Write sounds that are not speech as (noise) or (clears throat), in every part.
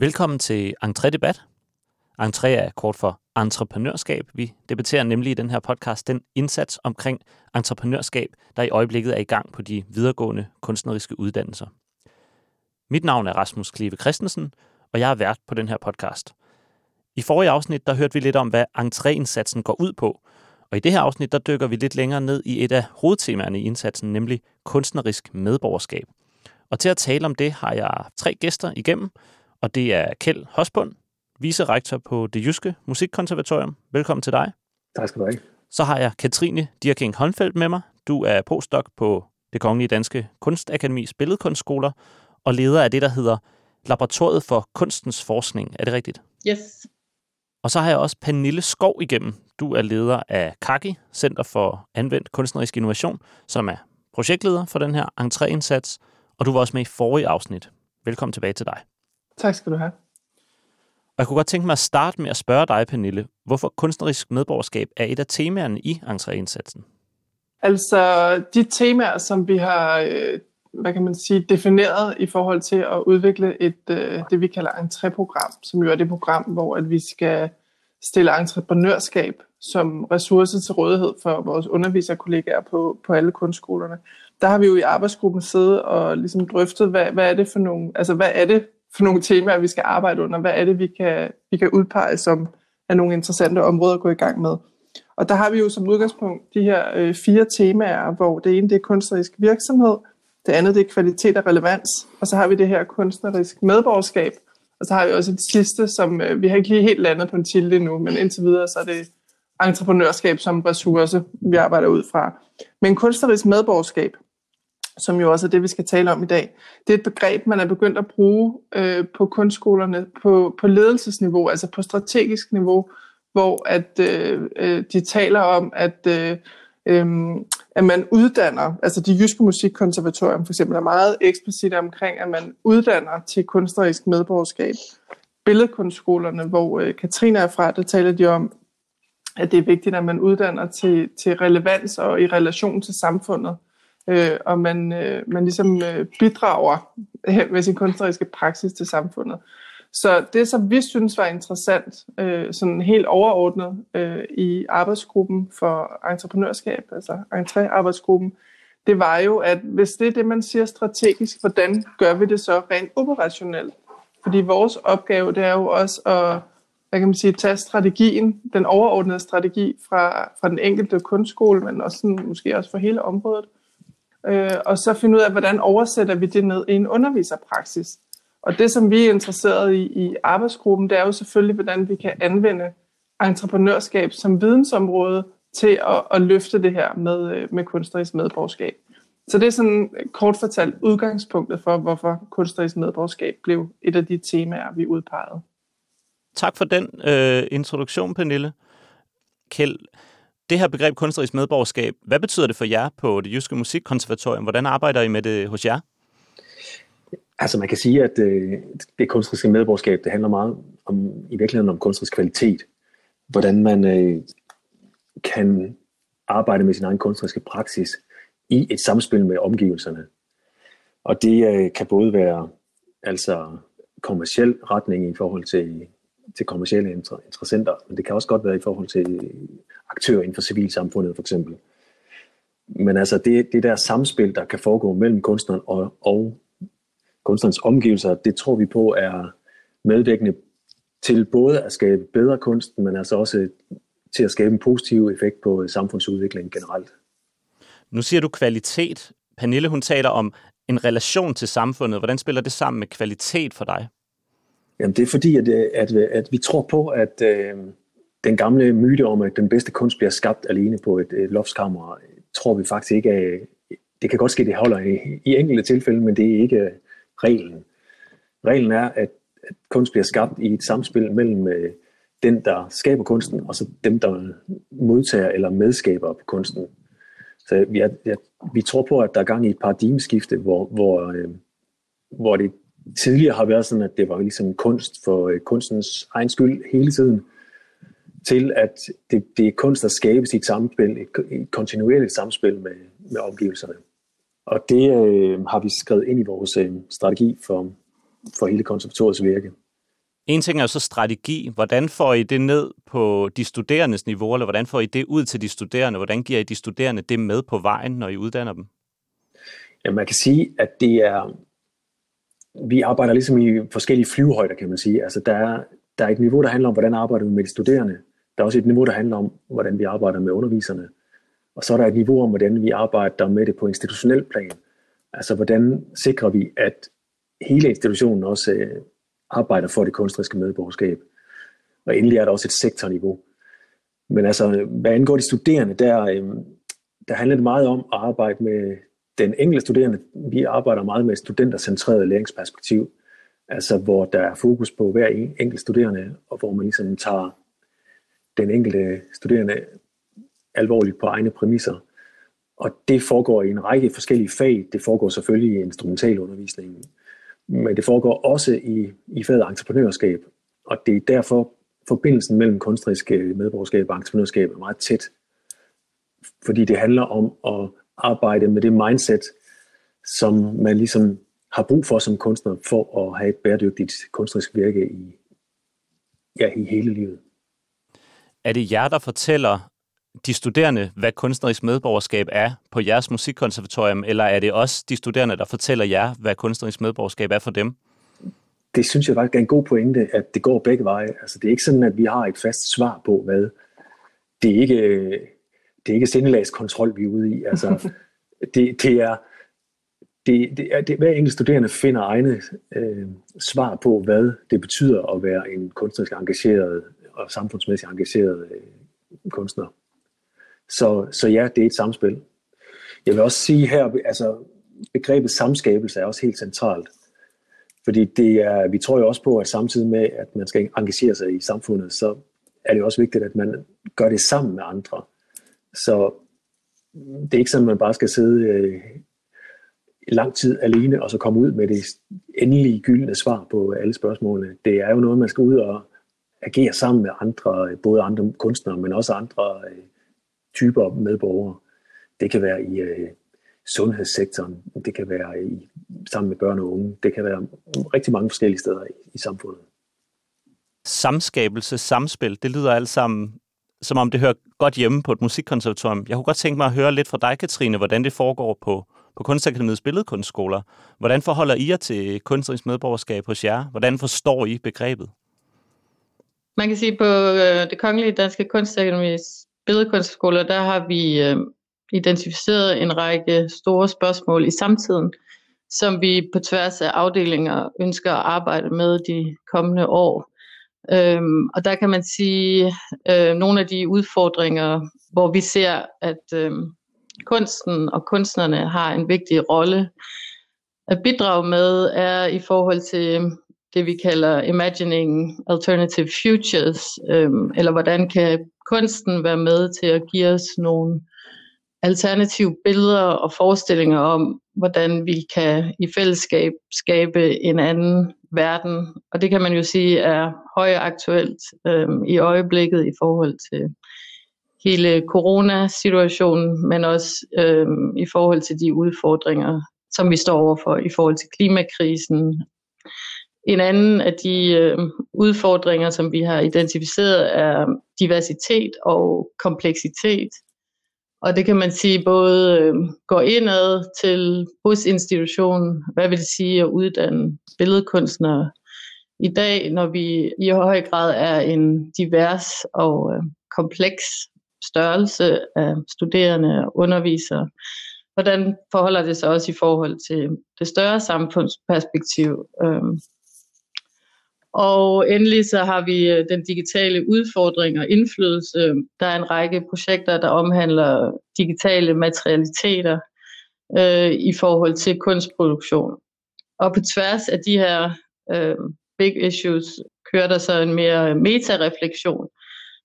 Velkommen til Entré Debat. Entré er kort for entreprenørskab. Vi debatterer nemlig i den her podcast den indsats omkring entreprenørskab, der i øjeblikket er i gang på de videregående kunstneriske uddannelser. Mit navn er Rasmus Kleve Christensen, og jeg er vært på den her podcast. I forrige afsnit der hørte vi lidt om, hvad entréindsatsen går ud på, og i det her afsnit der dykker vi lidt længere ned i et af hovedtemaerne i indsatsen, nemlig kunstnerisk medborgerskab. Og til at tale om det har jeg tre gæster igennem, og det er Kjeld Hosbund, vicerektor på det Jyske Musikkonservatorium. Velkommen til dig. Tak skal du have. Så har jeg Katrine Dirking Holmfeldt med mig. Du er postdoc på det Kongelige Danske Kunstakademis Billedkunstskoler og leder af det, der hedder Laboratoriet for Kunstens Forskning. Er det rigtigt? Yes. Og så har jeg også Pernille Skov igennem. Du er leder af KAKI, Center for Anvendt Kunstnerisk Innovation, som er projektleder for den her entréindsats, og du var også med i forrige afsnit. Velkommen tilbage til dig. Tak skal du have. Og jeg kunne godt tænke mig at starte med at spørge dig, Pernille, hvorfor kunstnerisk medborgerskab er et af temaerne i entréindsatsen? Altså, de temaer, som vi har, øh, hvad kan man sige, defineret i forhold til at udvikle et, øh, det vi kalder entréprogram, som jo er det program, hvor at vi skal stille entreprenørskab som ressource til rådighed for vores underviserkollegaer på, på alle kunstskolerne. Der har vi jo i arbejdsgruppen siddet og ligesom drøftet, hvad, hvad er det for nogle, altså hvad er det for nogle temaer, vi skal arbejde under? Hvad er det, vi kan, vi kan udpege som er nogle interessante områder at gå i gang med? Og der har vi jo som udgangspunkt de her øh, fire temaer, hvor det ene det er kunstnerisk virksomhed, det andet det er kvalitet og relevans, og så har vi det her kunstnerisk medborgerskab, og så har vi også et sidste, som øh, vi har ikke lige helt landet på en titel endnu, men indtil videre så er det entreprenørskab som ressource, vi arbejder ud fra. Men kunstnerisk medborgerskab, som jo også er det, vi skal tale om i dag. Det er et begreb, man er begyndt at bruge øh, på kunstskolerne på, på ledelsesniveau, altså på strategisk niveau, hvor at øh, øh, de taler om, at, øh, øh, at man uddanner, altså de jyske musikkonservatorium for eksempel er meget eksplicit omkring, at man uddanner til kunstnerisk medborgerskab. Billedkunstskolerne, hvor øh, Katrine er fra, der taler de om, at det er vigtigt, at man uddanner til, til relevans og i relation til samfundet øh, og man, øh, man ligesom øh, bidrager (laughs) med sin kunstneriske praksis til samfundet. Så det, som vi synes var interessant, øh, sådan helt overordnet øh, i arbejdsgruppen for entreprenørskab, altså entréarbejdsgruppen, det var jo, at hvis det er det, man siger strategisk, hvordan gør vi det så rent operationelt? Fordi vores opgave, det er jo også at hvad kan man sige, tage strategien, den overordnede strategi fra, fra den enkelte kunstskole, men også sådan, måske også for hele området, øh, og så finde ud af, hvordan oversætter vi det ned i en underviserpraksis. Og det, som vi er interesseret i i arbejdsgruppen, det er jo selvfølgelig, hvordan vi kan anvende entreprenørskab som vidensområde til at, at løfte det her med, øh, med kunstnerisk medborgerskab. Så det er sådan kort fortalt udgangspunktet for, hvorfor kunstnerisk medborgerskab blev et af de temaer, vi udpegede. Tak for den øh, introduktion, Pernille. Kjeld, det her begreb kunstnerisk medborgerskab, hvad betyder det for jer på det Jyske Musikkonservatorium? Hvordan arbejder I med det hos jer? Altså man kan sige, at øh, det kunstneriske medborgerskab, det handler meget om, i virkeligheden om kunstnerisk kvalitet. Hvordan man øh, kan arbejde med sin egen kunstneriske praksis i et samspil med omgivelserne. Og det øh, kan både være altså kommersiel retning i forhold til, til kommersielle interessenter, men det kan også godt være i forhold til aktører inden for civilsamfundet for eksempel. Men altså det, det der samspil, der kan foregå mellem kunstneren og, og kunstnerens omgivelser, det tror vi på er medvirkende til både at skabe bedre kunst, men altså også til at skabe en positiv effekt på samfundsudviklingen generelt. Nu siger du kvalitet. Pernille, hun taler om en relation til samfundet. Hvordan spiller det sammen med kvalitet for dig? Jamen det er fordi, at, at, at vi tror på, at, øh, den gamle myte om, at den bedste kunst bliver skabt alene på et, et loftskammer, tror vi faktisk ikke er, det kan godt ske, det holder i, i enkelte tilfælde, men det er ikke øh, reglen. Reglen er, at, at kunst bliver skabt i et samspil mellem øh, den, der skaber kunsten, og så dem, der modtager eller medskaber på kunsten. Så jeg, jeg, vi tror på, at der er gang i et paradigmeskifte, hvor, hvor, øh, hvor det tidligere har været sådan, at det var ligesom kunst for øh, kunstens egen skyld hele tiden, til, at det, det er kunst, der skabes i et samspil, et, et kontinuerligt samspil med, med omgivelserne. Og det øh, har vi skrevet ind i vores øh, strategi for, for hele konservatoriets virke. En ting er jo så strategi. Hvordan får I det ned på de studerendes niveau, eller hvordan får I det ud til de studerende? Hvordan giver I de studerende det med på vejen, når I uddanner dem? Ja, man kan sige, at det er, vi arbejder ligesom i forskellige flyvehøjder, kan man sige. Altså, der er, der er et niveau, der handler om, hvordan arbejder vi med de studerende. Der er også et niveau, der handler om, hvordan vi arbejder med underviserne. Og så er der et niveau om, hvordan vi arbejder med det på institutionel plan. Altså, hvordan sikrer vi, at hele institutionen også øh, arbejder for det kunstneriske medborgerskab. Og endelig er der også et sektorniveau. Men altså, hvad angår de studerende, der, øh, der handler det meget om at arbejde med den enkelte studerende. Vi arbejder meget med et studentercentreret læringsperspektiv, altså hvor der er fokus på hver enkelt studerende, og hvor man ligesom tager den enkelte studerende alvorligt på egne præmisser. Og det foregår i en række forskellige fag. Det foregår selvfølgelig i instrumentalundervisningen, men det foregår også i, i faget entreprenørskab. Og det er derfor forbindelsen mellem kunstnerisk medborgerskab og entreprenørskab er meget tæt. Fordi det handler om at arbejde med det mindset, som man ligesom har brug for som kunstner, for at have et bæredygtigt kunstnerisk virke i, ja, i hele livet. Er det jer, der fortæller de studerende, hvad kunstnerisk medborgerskab er på jeres musikkonservatorium, eller er det også de studerende, der fortæller jer, hvad kunstnerisk medborgerskab er for dem? Det synes jeg faktisk er en god pointe, at det går begge veje. Altså, det er ikke sådan, at vi har et fast svar på, hvad. Det er ikke, det er ikke sindelagskontrol, vi er ude i. Altså, (laughs) det, det er, det, det er det, hver enkelt studerende finder egne øh, svar på, hvad det betyder at være en kunstnerisk engageret og samfundsmæssigt engagerede øh, kunstnere. Så, så ja, det er et samspil. Jeg vil også sige her, altså begrebet samskabelse er også helt centralt. Fordi det er, vi tror jo også på, at samtidig med, at man skal engagere sig i samfundet, så er det også vigtigt, at man gør det sammen med andre. Så det er ikke sådan, at man bare skal sidde øh, lang tid alene, og så komme ud med det endelige gyldne svar på alle spørgsmålene. Det er jo noget, man skal ud og agere sammen med andre, øh, både andre kunstnere, men også andre øh, typer medborgere. Det kan være i øh, sundhedssektoren, det kan være i, sammen med børn og unge, det kan være rigtig mange forskellige steder i, i samfundet. Samskabelse, samspil, det lyder alt sammen som om det hører godt hjemme på et musikkonservatorium. Jeg kunne godt tænke mig at høre lidt fra dig, Katrine, hvordan det foregår på, på Kunstakademiets billedkunstskoler. Hvordan forholder I jer til kunstnerisk medborgerskab hos jer? Hvordan forstår I begrebet? Man kan sige, på øh, det kongelige danske kunstakademis billedkunstskoler, der har vi øh, identificeret en række store spørgsmål i samtiden, som vi på tværs af afdelinger ønsker at arbejde med de kommende år. Øhm, og der kan man sige, øh, nogle af de udfordringer, hvor vi ser, at øh, kunsten og kunstnerne har en vigtig rolle at bidrage med, er i forhold til det, vi kalder Imagining Alternative Futures, øhm, eller hvordan kan kunsten være med til at give os nogle alternative billeder og forestillinger om, hvordan vi kan i fællesskab skabe en anden verden. Og det kan man jo sige er højaktuelt øhm, i øjeblikket i forhold til hele coronasituationen, men også øhm, i forhold til de udfordringer, som vi står overfor i forhold til klimakrisen. En anden af de øh, udfordringer, som vi har identificeret, er diversitet og kompleksitet. Og det kan man sige både øh, går indad til hos institutionen, hvad vil det sige at uddanne billedkunstnere i dag, når vi i høj grad er en divers og øh, kompleks størrelse af studerende og undervisere. Hvordan forholder det sig også i forhold til det større samfundsperspektiv? Øh, og endelig så har vi øh, den digitale udfordring og indflydelse. Øh, der er en række projekter, der omhandler digitale materialiteter øh, i forhold til kunstproduktion. Og på tværs af de her øh, big issues kører der så en mere øh, metareflektion,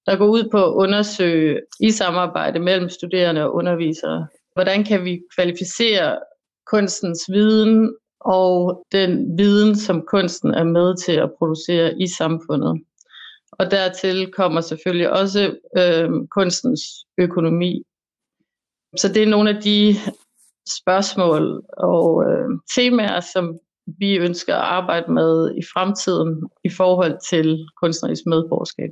der går ud på at undersøge i samarbejde mellem studerende og undervisere, hvordan kan vi kvalificere kunstens viden og den viden, som kunsten er med til at producere i samfundet. Og dertil kommer selvfølgelig også øh, kunstens økonomi. Så det er nogle af de spørgsmål og øh, temaer, som vi ønsker at arbejde med i fremtiden i forhold til kunstnerisk medborgerskab.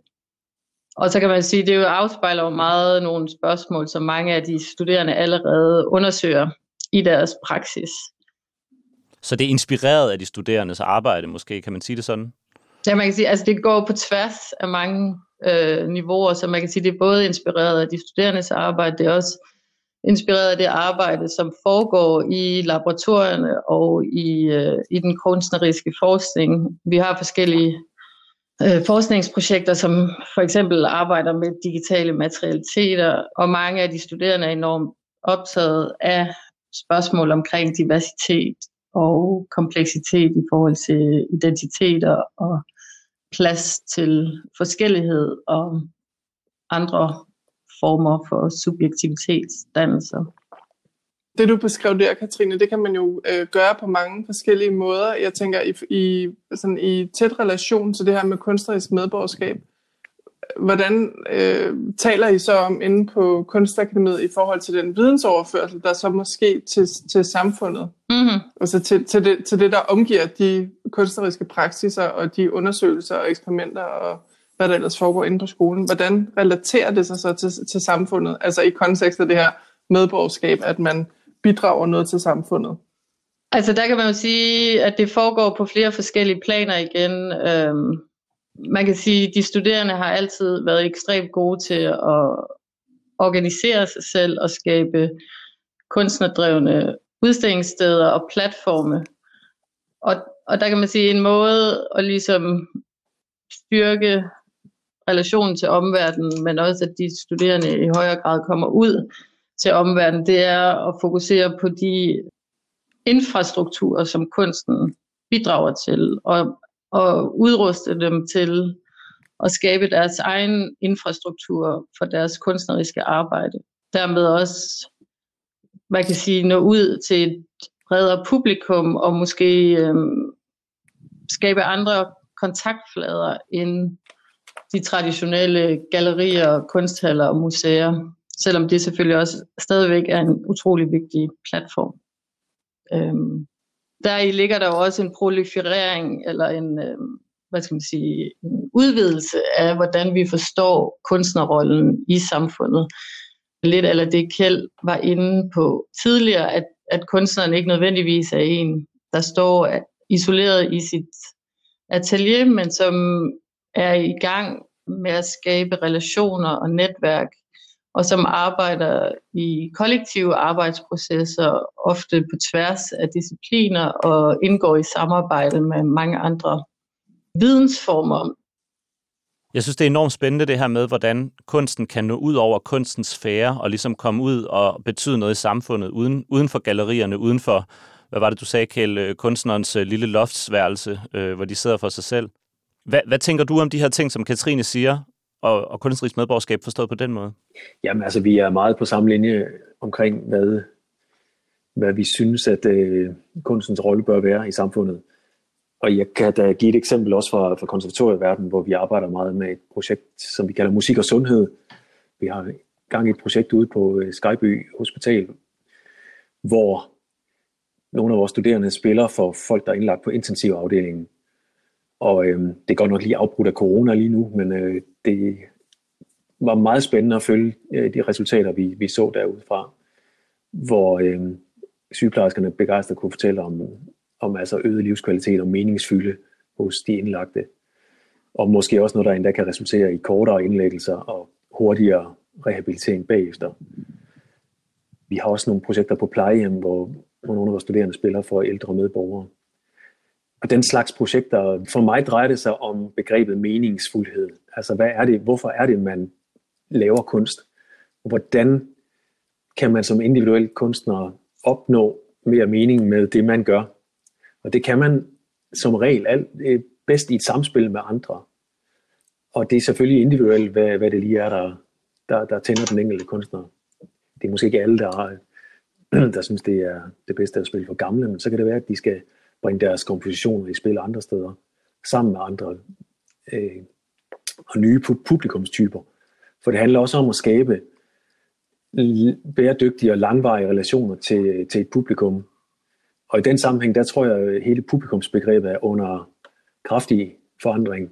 Og så kan man sige, at det jo afspejler jo meget nogle spørgsmål, som mange af de studerende allerede undersøger i deres praksis. Så det er inspireret af de studerendes arbejde, måske, kan man sige det sådan? Ja, man kan sige, altså det går på tværs af mange øh, niveauer, så man kan sige, det er både inspireret af de studerendes arbejde, det er også inspireret af det arbejde, som foregår i laboratorierne og i, øh, i den kunstneriske forskning. Vi har forskellige øh, forskningsprojekter, som for eksempel arbejder med digitale materialiteter, og mange af de studerende er enormt optaget af spørgsmål omkring diversitet og kompleksitet i forhold til identiteter og plads til forskellighed og andre former for subjektivitetsdannelser. Det du beskrev der, Katrine, det kan man jo øh, gøre på mange forskellige måder. Jeg tænker i, i, sådan i tæt relation til det her med kunstnerisk medborgerskab. Hvordan øh, taler I så om inde på Kunstakademiet i forhold til den vidensoverførsel, der så måske til, til samfundet? Mm-hmm. Altså til, til, det, til det, der omgiver de kunstneriske praksiser og de undersøgelser og eksperimenter og hvad der ellers foregår inde på skolen. Hvordan relaterer det sig så til, til samfundet? Altså i kontekst af det her medborgerskab, at man bidrager noget til samfundet. Altså der kan man jo sige, at det foregår på flere forskellige planer igen. Øhm, man kan sige, at de studerende har altid været ekstremt gode til at organisere sig selv og skabe kunstnerdrevne udstillingssteder og platforme. Og, og der kan man sige, en måde at ligesom styrke relationen til omverdenen, men også at de studerende i højere grad kommer ud til omverdenen, det er at fokusere på de infrastrukturer, som kunsten bidrager til, og, og udruste dem til at skabe deres egen infrastruktur for deres kunstneriske arbejde. Dermed også, man kan sige, nå ud til et bredere publikum, og måske øhm, skabe andre kontaktflader end de traditionelle gallerier, kunsthaller og museer, selvom det selvfølgelig også stadigvæk er en utrolig vigtig platform. Øhm, der i ligger der jo også en proliferering, eller en, øh, hvad skal man sige, en udvidelse af, hvordan vi forstår kunstnerrollen i samfundet. Lidt eller det Kjeld var inde på tidligere, at, at kunstneren ikke nødvendigvis er en, der står isoleret i sit atelier, men som er i gang med at skabe relationer og netværk, og som arbejder i kollektive arbejdsprocesser, ofte på tværs af discipliner og indgår i samarbejde med mange andre vidensformer. Jeg synes, det er enormt spændende det her med, hvordan kunsten kan nå ud over kunstens sfære og ligesom komme ud og betyde noget i samfundet uden, uden for gallerierne, uden for, hvad var det, du sagde, Kjell, øh, kunstnerens øh, lille loftsværelse, øh, hvor de sidder for sig selv. Hvad, hvad tænker du om de her ting, som Katrine siger, og, og kunstnerisk medborgerskab forstået på den måde? Jamen altså, vi er meget på samme linje omkring, hvad, hvad vi synes, at øh, kunstens rolle bør være i samfundet. Og jeg kan da give et eksempel også fra, fra konservatorieverdenen, hvor vi arbejder meget med et projekt, som vi kalder Musik og Sundhed. Vi har gang i et projekt ude på øh, Skyby Hospital, hvor nogle af vores studerende spiller for folk, der er indlagt på intensivafdelingen. Og øh, det er godt nok lige afbrudt af corona lige nu, men øh, det var meget spændende at følge øh, de resultater, vi, vi så derudfra, hvor øh, sygeplejerskerne begejstret kunne fortælle om, om altså øget livskvalitet og meningsfylde hos de indlagte. Og måske også noget, der endda kan resultere i kortere indlæggelser og hurtigere rehabilitering bagefter. Vi har også nogle projekter på plejehjem, hvor, hvor nogle af vores studerende spiller for ældre medborgere. Og den slags projekter, for mig drejer det sig om begrebet meningsfuldhed. Altså, hvad er det, hvorfor er det, man laver kunst? Og hvordan kan man som individuel kunstner opnå mere mening med det, man gør? Og det kan man som regel alt, øh, bedst i et samspil med andre. Og det er selvfølgelig individuelt, hvad, hvad det lige er, der, der, der tænder den enkelte kunstner. Det er måske ikke alle, der, (clears throat) der synes, det er det bedste at spille for gamle, men så kan det være, at de skal bringe deres kompositioner i spil andre steder, sammen med andre øh, og nye publikumstyper. For det handler også om at skabe bæredygtige og langvarige relationer til, til et publikum. og i den sammenhæng, der tror jeg, at hele publikumsbegrebet er under kraftig forandring.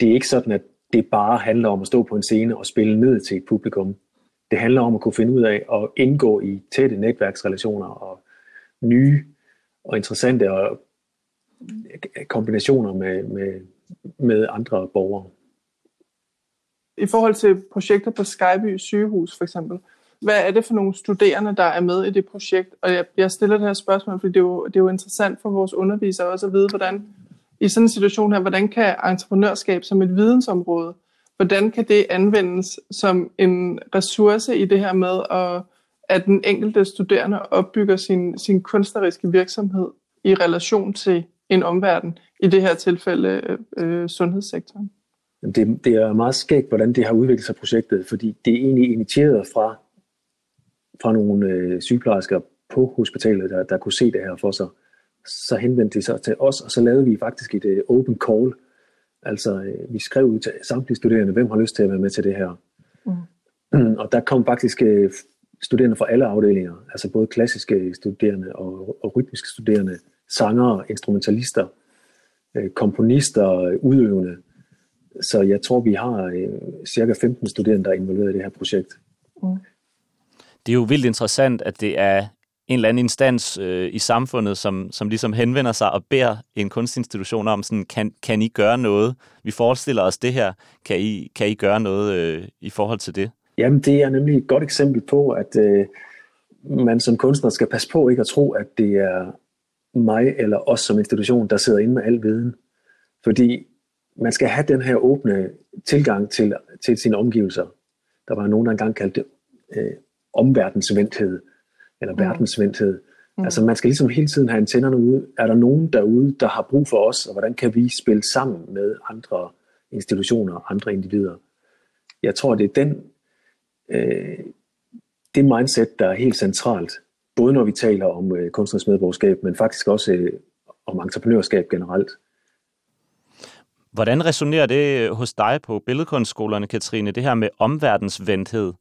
Det er ikke sådan, at det bare handler om at stå på en scene og spille ned til et publikum. Det handler om at kunne finde ud af at indgå i tætte netværksrelationer og nye og interessante og kombinationer med, med, med andre borgere. I forhold til projekter på Skyby sygehus for eksempel, hvad er det for nogle studerende, der er med i det projekt? Og jeg, jeg stiller det her spørgsmål, fordi det er, jo, det er jo interessant for vores undervisere også at vide, hvordan i sådan en situation her, hvordan kan entreprenørskab som et vidensområde, hvordan kan det anvendes som en ressource i det her med, at, at den enkelte studerende opbygger sin, sin kunstneriske virksomhed i relation til en omverden, i det her tilfælde øh, sundhedssektoren? Det, det er meget skægt, hvordan det har udviklet sig projektet, fordi det er egentlig initieret fra, fra nogle øh, sygeplejersker på hospitalet, der, der kunne se det her for sig. Så henvendte de sig til os, og så lavede vi faktisk et øh, open call. Altså, øh, vi skrev ud til samtlige studerende, hvem har lyst til at være med til det her. Mm. Og der kom faktisk øh, studerende fra alle afdelinger, altså både klassiske studerende og, og rytmiske studerende, sangere, instrumentalister, øh, komponister, udøvende. Så jeg tror, vi har øh, cirka 15 studerende, der er involveret i det her projekt. Mm. Det er jo vildt interessant, at det er en eller anden instans øh, i samfundet, som, som ligesom henvender sig og beder en kunstinstitution om, sådan, kan, kan I gøre noget? Vi forestiller os det her. Kan I, kan I gøre noget øh, i forhold til det? Jamen, det er nemlig et godt eksempel på, at øh, man som kunstner skal passe på ikke at tro, at det er mig eller os som institution, der sidder inde med al viden. Fordi man skal have den her åbne tilgang til, til sine omgivelser. Der var nogen, der engang kaldte det øh, omverdensvendthed, eller mm. verdensvendthed. Mm. Altså man skal ligesom hele tiden have antennerne ude. Er der nogen derude, der har brug for os, og hvordan kan vi spille sammen med andre institutioner og andre individer? Jeg tror, det er den, øh, det mindset, der er helt centralt, både når vi taler om øh, kunstnerisk medborgerskab, men faktisk også øh, om entreprenørskab generelt. Hvordan resonerer det hos dig på billedkunstskolerne, Katrine, det her med omverdensvendthed?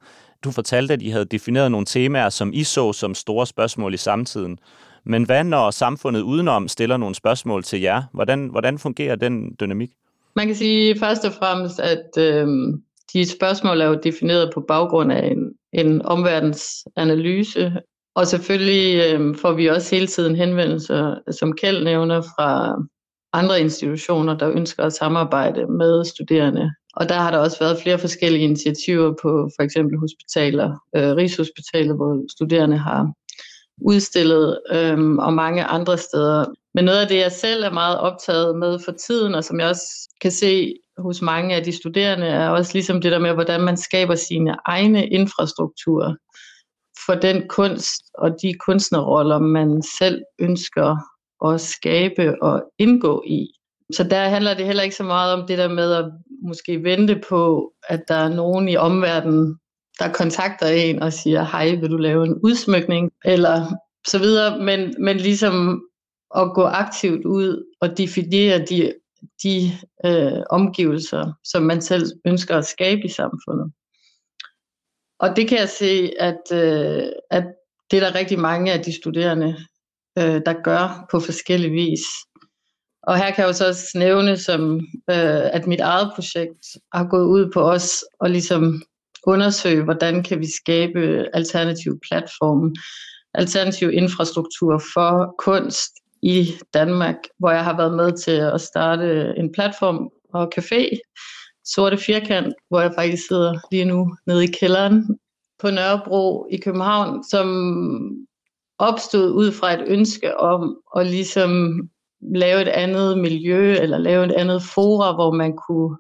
Du fortalte, at I havde defineret nogle temaer, som I så som store spørgsmål i samtiden. Men hvad når samfundet udenom stiller nogle spørgsmål til jer? Hvordan, hvordan fungerer den dynamik? Man kan sige først og fremmest, at øh, de spørgsmål er jo defineret på baggrund af en, en omverdensanalyse. Og selvfølgelig øh, får vi også hele tiden henvendelser, som Kjeld nævner, fra andre institutioner, der ønsker at samarbejde med studerende. Og der har der også været flere forskellige initiativer på for eksempel hospitaler, øh, Rigshospitalet, hvor studerende har udstillet, øh, og mange andre steder. Men noget af det, jeg selv er meget optaget med for tiden, og som jeg også kan se hos mange af de studerende, er også ligesom det der med, hvordan man skaber sine egne infrastrukturer for den kunst og de kunstnerroller, man selv ønsker at skabe og indgå i. Så der handler det heller ikke så meget om det der med at måske vente på, at der er nogen i omverdenen, der kontakter en og siger, hej, vil du lave en udsmykning? Eller så videre, men, men ligesom at gå aktivt ud og definere de, de øh, omgivelser, som man selv ønsker at skabe i samfundet. Og det kan jeg se, at, øh, at det er der rigtig mange af de studerende, øh, der gør på forskellige vis. Og her kan jeg jo så også nævne, som, øh, at mit eget projekt har gået ud på os og ligesom undersøge, hvordan kan vi skabe alternative platforme, alternativ infrastruktur for kunst i Danmark, hvor jeg har været med til at starte en platform og café, Sorte Firkant, hvor jeg faktisk sidder lige nu nede i kælderen på Nørrebro i København, som opstod ud fra et ønske om at ligesom lave et andet miljø, eller lave et andet fora, hvor man kunne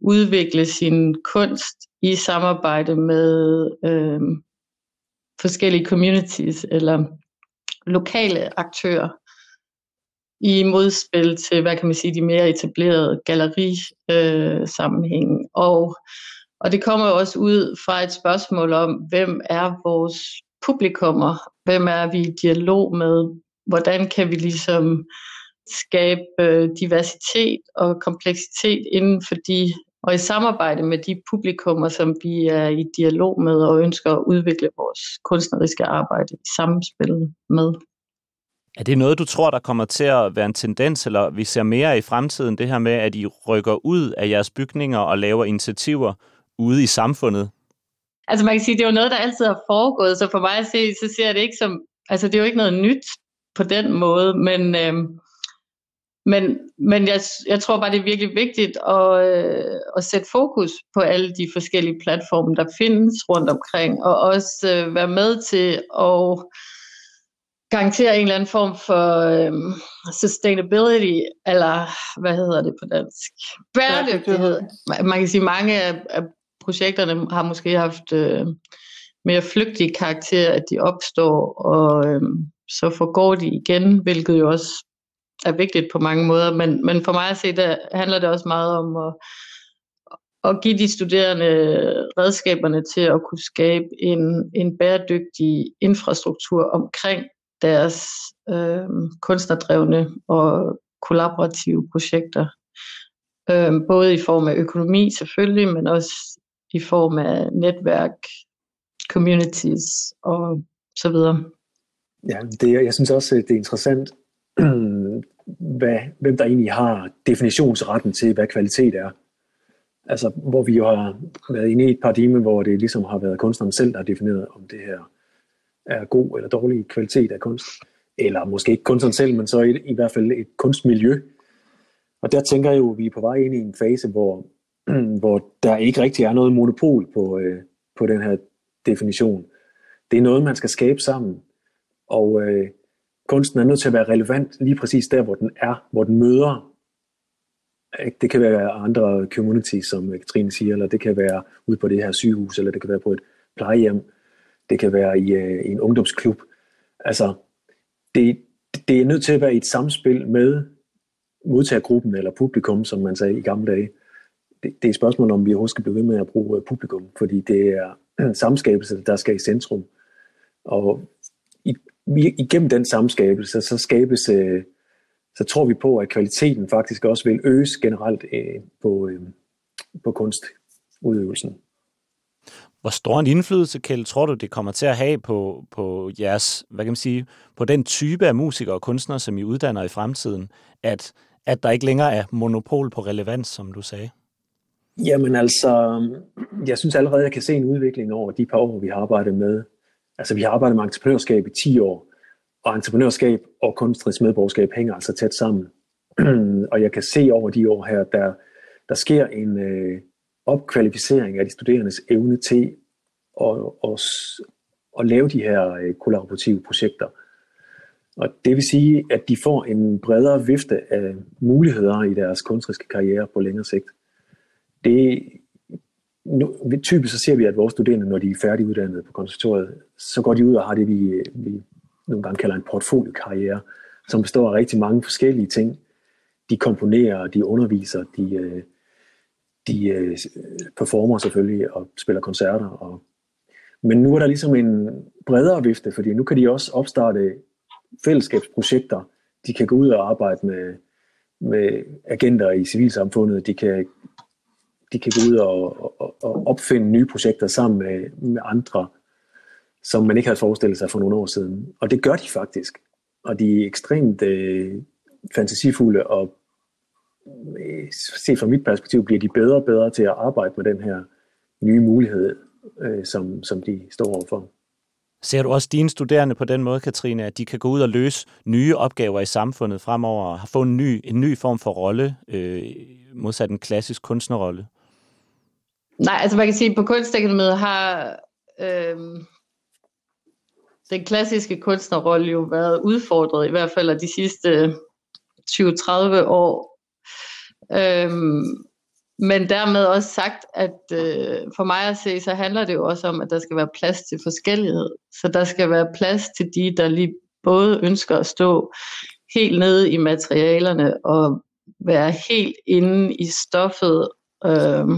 udvikle sin kunst i samarbejde med øh, forskellige communities eller lokale aktører i modspil til, hvad kan man sige, de mere etablerede gallerisammenhæng. Øh, og, og det kommer jo også ud fra et spørgsmål om, hvem er vores publikummer? Hvem er vi i dialog med? Hvordan kan vi ligesom skabe øh, diversitet og kompleksitet inden for de, og i samarbejde med de publikummer, som vi er i dialog med og ønsker at udvikle vores kunstneriske arbejde i samspil med. Er det noget, du tror, der kommer til at være en tendens, eller vi ser mere i fremtiden, det her med, at I rykker ud af jeres bygninger og laver initiativer ude i samfundet? Altså man kan sige, det er jo noget, der altid har foregået, så for mig at se, så ser jeg det ikke som, altså det er jo ikke noget nyt på den måde, men, øh, men, men jeg, jeg tror bare, det er virkelig vigtigt at, øh, at sætte fokus på alle de forskellige platforme, der findes rundt omkring, og også øh, være med til at garantere en eller anden form for øh, sustainability, eller hvad hedder det på dansk? Bæredygtighed. Man kan sige, at mange af, af projekterne har måske haft øh, mere flygtige karakter, at de opstår, og øh, så forgår de igen, hvilket jo også er vigtigt på mange måder, men, men for mig at se, der handler det også meget om at, at give de studerende redskaberne til at kunne skabe en, en bæredygtig infrastruktur omkring deres øh, kunstnerdrevne og kollaborative projekter. Øh, både i form af økonomi selvfølgelig, men også i form af netværk, communities og så videre. Ja, det, jeg synes også, det er interessant, (clears throat) hvad, hvem der egentlig har definitionsretten til, hvad kvalitet er. Altså, hvor vi jo har været inde i et paradigme, hvor det ligesom har været kunstneren selv, der har defineret, om det her er god eller dårlig kvalitet af kunst. Eller måske ikke kunstneren selv, men så i, i hvert fald et kunstmiljø. Og der tænker jeg jo, at vi er på vej ind i en fase, hvor, (clears throat) hvor der ikke rigtig er noget monopol på, øh, på den her definition. Det er noget, man skal skabe sammen. Og øh, kunsten er nødt til at være relevant lige præcis der, hvor den er, hvor den møder. Det kan være andre communities, som Katrine siger, eller det kan være ude på det her sygehus, eller det kan være på et plejehjem, det kan være i, øh, i en ungdomsklub. Altså, det, det er nødt til at være i et samspil med modtagergruppen eller publikum, som man sagde i gamle dage. Det, det er et spørgsmål om, vi overhovedet skal blive ved med at bruge øh, publikum, fordi det er (clears throat) samskabelse, der skal i centrum. Og i, igennem den samskabelse, så skabes, øh, så tror vi på, at kvaliteten faktisk også vil øges generelt øh, på, øh, på kunstudøvelsen. Hvor stor en indflydelse, Kjeld, tror du, det kommer til at have på, på jeres, hvad kan man sige, på den type af musikere og kunstnere, som I uddanner i fremtiden, at, at der ikke længere er monopol på relevans, som du sagde? Jamen altså, jeg synes allerede, jeg kan se en udvikling over de par år, vi har arbejdet med. Altså, vi har arbejdet med entreprenørskab i 10 år, og entreprenørskab og kunstnerisk medborgerskab hænger altså tæt sammen. (clears throat) og jeg kan se over de år her, der, der sker en, øh, opkvalificering af de studerendes evne til at, at, at lave de her øh, kollaborative projekter. Og det vil sige, at de får en bredere vifte af muligheder i deres kunstneriske karriere på længere sigt. Det, nu, typisk så ser vi, at vores studerende, når de er færdiguddannede på konservatoriet, så går de ud og har det, vi, øh, vi nogle gange kalder en portfoliokarriere, som består af rigtig mange forskellige ting. De komponerer, de underviser, de, øh, de øh, performer selvfølgelig og spiller koncerter. Og, men nu er der ligesom en bredere vifte, fordi nu kan de også opstarte fællesskabsprojekter. De kan gå ud og arbejde med, med agenter i civilsamfundet. De kan, de kan gå ud og, og, og opfinde nye projekter sammen med, med andre, som man ikke havde forestillet sig for nogle år siden. Og det gør de faktisk. Og de er ekstremt øh, fantasifulde og set fra mit perspektiv, bliver de bedre og bedre til at arbejde med den her nye mulighed, øh, som, som de står overfor. Ser du også dine studerende på den måde, Katrine, at de kan gå ud og løse nye opgaver i samfundet fremover og få en ny, en ny form for rolle, øh, modsat en klassisk kunstnerrolle? Nej, altså man kan sige, at på Kunstakademiet har øh, den klassiske kunstnerrolle jo været udfordret, i hvert fald de sidste 20-30 år Øhm, men dermed også sagt, at øh, for mig at se, så handler det jo også om, at der skal være plads til forskellighed. Så der skal være plads til de, der lige både ønsker at stå helt nede i materialerne og være helt inde i stoffet øh,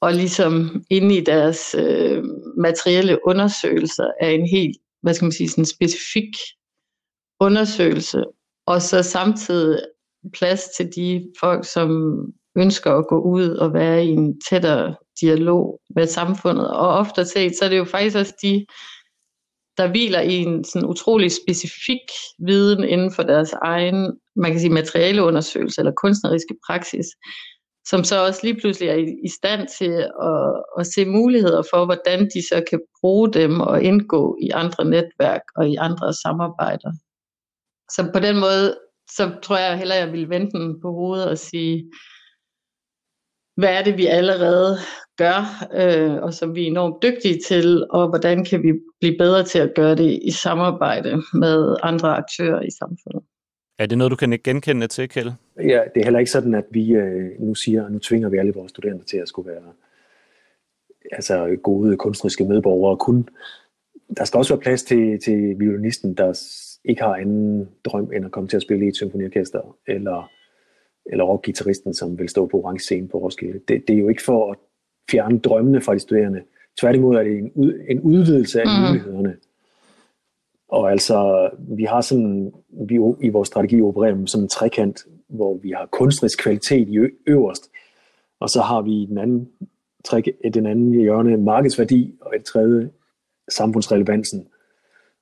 og ligesom inde i deres øh, materielle undersøgelser af en helt, hvad skal man sige, sådan en specifik undersøgelse, og så samtidig plads til de folk, som ønsker at gå ud og være i en tættere dialog med samfundet. Og ofte set, så er det jo faktisk også de, der hviler i en sådan utrolig specifik viden inden for deres egen, man kan sige, materialeundersøgelse eller kunstneriske praksis, som så også lige pludselig er i, i stand til at, at se muligheder for, hvordan de så kan bruge dem og indgå i andre netværk og i andre samarbejder. Så på den måde, så tror jeg heller, jeg vil vente den på hovedet og sige, hvad er det, vi allerede gør, øh, og som vi er enormt dygtige til, og hvordan kan vi blive bedre til at gøre det i samarbejde med andre aktører i samfundet. Er det noget, du kan genkende til, Kjell? Ja, det er heller ikke sådan, at vi øh, nu siger, at nu tvinger vi alle vores studerende til at skulle være altså, gode kunstneriske medborgere. Kun, der skal også være plads til, til violinisten, der ikke har anden drøm end at komme til at spille i et symfoniorkester, eller, eller rockgitarristen, som vil stå på orange scene på Roskilde. Det, det er jo ikke for at fjerne drømmene fra de studerende. Tværtimod er det en, ud, en udvidelse af mm. mulighederne. Og altså, vi har sådan, vi i vores strategi opererer med sådan en trekant, hvor vi har kunstnerisk kvalitet i øverst, og så har vi den anden, træk, den anden hjørne markedsværdi, og et tredje samfundsrelevansen.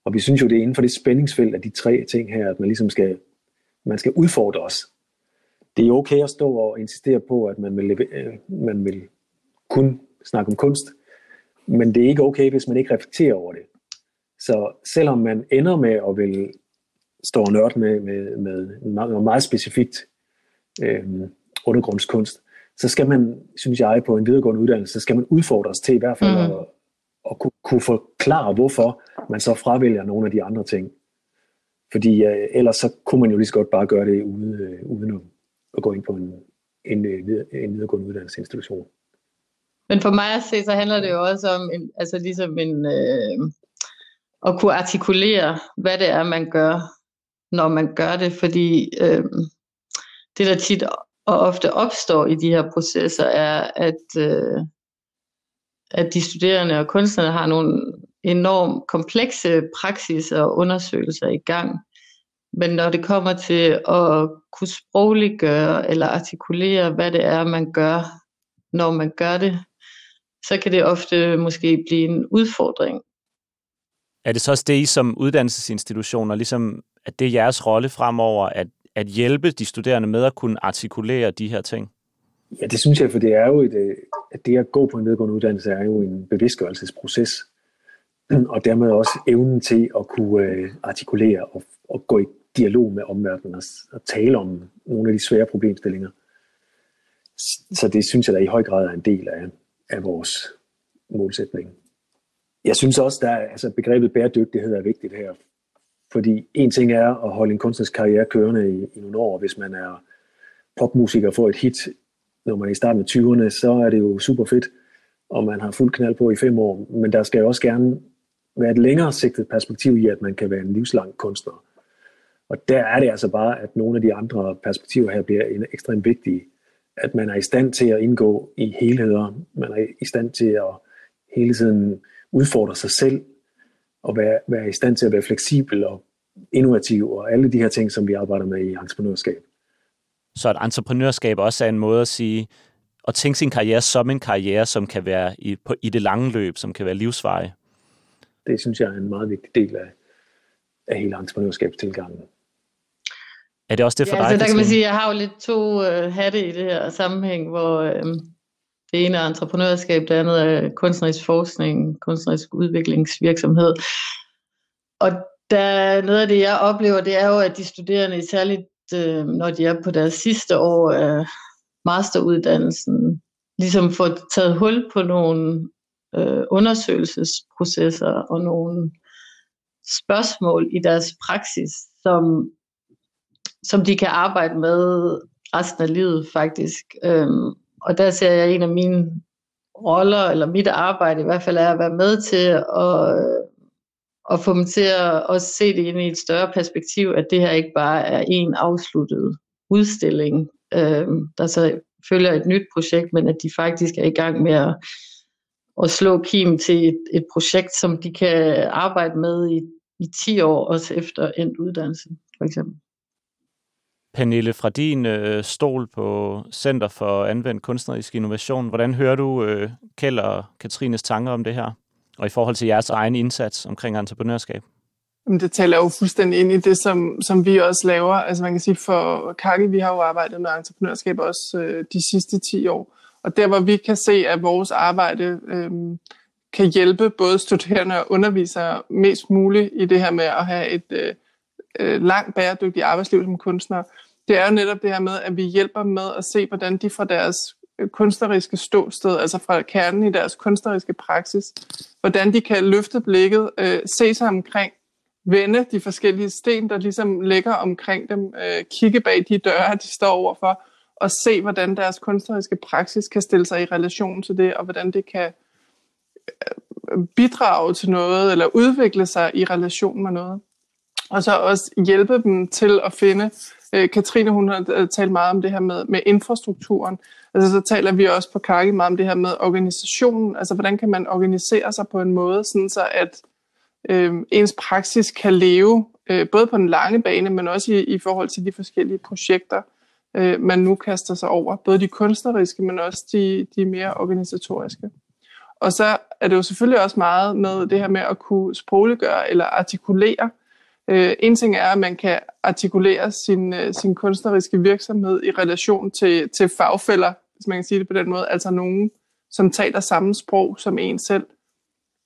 Og vi synes jo, det er inden for det spændingsfelt af de tre ting her, at man ligesom skal, man skal udfordre os. Det er okay at stå og insistere på, at man vil, øh, man vil kun snakke om kunst, men det er ikke okay, hvis man ikke reflekterer over det. Så selvom man ender med at vil stå og nørde med, med, med meget, meget specifikt øh, undergrundskunst, så skal man, synes jeg, på en videregående uddannelse, så skal man udfordres til i hvert fald mm. at, at kunne, kunne forklare, hvorfor man så fravælger nogle af de andre ting. Fordi øh, ellers så kunne man jo lige så godt bare gøre det ude, øh, uden at, at gå ind på en, en, øh, en videregående uddannelsesinstitution. Men for mig at se, så handler det jo også om en, altså ligesom en, øh, at kunne artikulere, hvad det er, man gør, når man gør det, fordi øh, det, der tit og ofte opstår i de her processer, er, at, øh, at de studerende og kunstnerne har nogle enormt komplekse praksis og undersøgelser i gang. Men når det kommer til at kunne sprogliggøre eller artikulere, hvad det er, man gør, når man gør det, så kan det ofte måske blive en udfordring. Er det så også det, I som uddannelsesinstitutioner, ligesom, at det er jeres rolle fremover, at, at hjælpe de studerende med at kunne artikulere de her ting? Ja, det synes jeg, for det er jo et, øh, at det at gå på en videregående uddannelse er jo en bevidstgørelsesproces, og dermed også evnen til at kunne øh, artikulere og, og gå i dialog med omverdenen og, og tale om nogle af de svære problemstillinger. Så det synes jeg da i høj grad er en del af, af vores målsætning. Jeg synes også, der altså begrebet bæredygtighed er vigtigt her. Fordi en ting er at holde en kunstnerisk karriere kørende i, i nogle år, hvis man er popmusiker og får et hit, når man er i starten af 20'erne, så er det jo super fedt, og man har fuld knald på i fem år. Men der skal jo også gerne være et længere sigtet perspektiv i, at man kan være en livslang kunstner. Og der er det altså bare, at nogle af de andre perspektiver her bliver ekstremt vigtige. At man er i stand til at indgå i helheder. Man er i stand til at hele tiden udfordre sig selv og være, være i stand til at være fleksibel og innovativ og alle de her ting, som vi arbejder med i entreprenørskab. Så et entreprenørskab også er en måde at sige, at tænke sin karriere som en karriere, som kan være i, på, i det lange løb, som kan være livsveje. Det synes jeg er en meget vigtig del af, af hele entreprenørskabstilgangen. Er det også det for ja, dig? Altså, der kan man sige, at jeg har jo lidt to uh, hatte i det her sammenhæng, hvor uh, det ene er entreprenørskab, det andet er kunstnerisk forskning, kunstnerisk udviklingsvirksomhed. Og der, noget af det, jeg oplever, det er jo, at de studerende, særligt øh, når de er på deres sidste år af masteruddannelsen, ligesom får taget hul på nogle øh, undersøgelsesprocesser og nogle spørgsmål i deres praksis, som, som de kan arbejde med resten af livet faktisk. Øhm, og der ser jeg en af mine roller, eller mit arbejde i hvert fald, er at være med til at, øh, at få dem til at, at se det ind i et større perspektiv, at det her ikke bare er en afsluttet udstilling, øh, der så følger et nyt projekt, men at de faktisk er i gang med at, at slå kim til et, et projekt, som de kan arbejde med i, i 10 år, også efter endt uddannelse, for eksempel. Pernille, fra din øh, stol på Center for Anvendt Kunstnerisk Innovation, hvordan hører du øh, Kjeld og Katrines tanker om det her? Og i forhold til jeres egen indsats omkring entreprenørskab? Jamen, det taler jo fuldstændig ind i det, som, som vi også laver. Altså man kan sige, for Kaki, vi har jo arbejdet med entreprenørskab også øh, de sidste 10 år. Og der, hvor vi kan se, at vores arbejde øh, kan hjælpe både studerende og undervisere mest muligt i det her med at have et øh, øh langt bæredygtigt arbejdsliv som kunstner, det er jo netop det her med, at vi hjælper med at se, hvordan de fra deres øh, kunstneriske ståsted, altså fra kernen i deres kunstneriske praksis, hvordan de kan løfte blikket, øh, se sig omkring, vende de forskellige sten, der ligesom ligger omkring dem, øh, kigge bag de døre, de står overfor, og se, hvordan deres kunstneriske praksis kan stille sig i relation til det, og hvordan det kan øh, bidrage til noget, eller udvikle sig i relation med noget. Og så også hjælpe dem til at finde, øh, Katrine hun har øh, talt meget om det her med, med infrastrukturen, altså så taler vi også på Kaki meget om det her med organisationen, altså hvordan kan man organisere sig på en måde, sådan så at øh, ens praksis kan leve, øh, både på den lange bane, men også i, i forhold til de forskellige projekter, øh, man nu kaster sig over. Både de kunstneriske, men også de, de mere organisatoriske. Og så er det jo selvfølgelig også meget med det her med at kunne sprogliggøre eller artikulere. Øh, en ting er, at man kan artikulere sin, øh, sin kunstneriske virksomhed i relation til, til fagfælder, hvis man kan sige det på den måde, altså nogen, som taler samme sprog som en selv.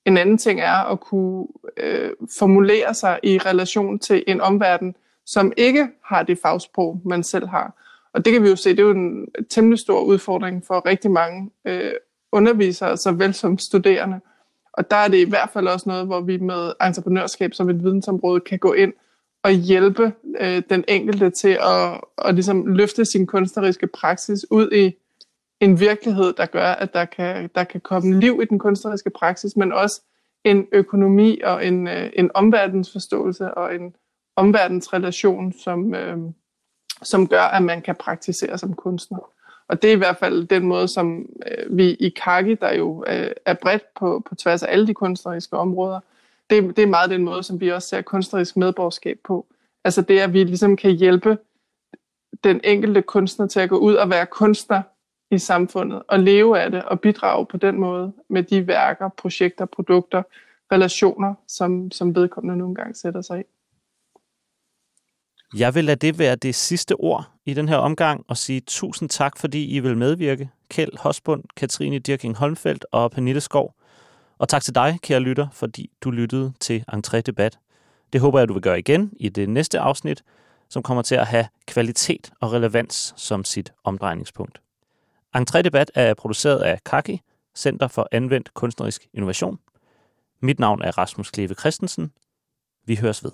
En anden ting er at kunne øh, formulere sig i relation til en omverden, som ikke har det fagsprog, man selv har. Og det kan vi jo se, det er jo en temmelig stor udfordring for rigtig mange øh, undervisere, såvel som studerende. Og der er det i hvert fald også noget, hvor vi med entreprenørskab som et vidensområde kan gå ind og hjælpe øh, den enkelte til at, at ligesom løfte sin kunstneriske praksis ud i en virkelighed, der gør, at der kan, der kan komme liv i den kunstneriske praksis, men også en økonomi og en, øh, en omverdensforståelse og en omverdensrelation, som, øh, som gør, at man kan praktisere som kunstner. Og det er i hvert fald den måde, som øh, vi i Kaki, der jo øh, er bredt på, på tværs af alle de kunstneriske områder, det, det er meget den måde, som vi også ser kunstnerisk medborgerskab på. Altså det, at vi ligesom kan hjælpe den enkelte kunstner til at gå ud og være kunstner i samfundet og leve af det og bidrage på den måde med de værker, projekter, produkter, relationer, som, som vedkommende nogle gange sætter sig i. Jeg vil lade det være det sidste ord i den her omgang og sige tusind tak, fordi I vil medvirke. Kjeld Hosbund, Katrine Dirking Holmfeldt og Pernille Skov. Og tak til dig, kære lytter, fordi du lyttede til Entré Debat. Det håber jeg, du vil gøre igen i det næste afsnit, som kommer til at have kvalitet og relevans som sit omdrejningspunkt. Entré Debat er produceret af Kaki, Center for Anvendt Kunstnerisk Innovation. Mit navn er Rasmus Kleve Christensen. Vi høres ved.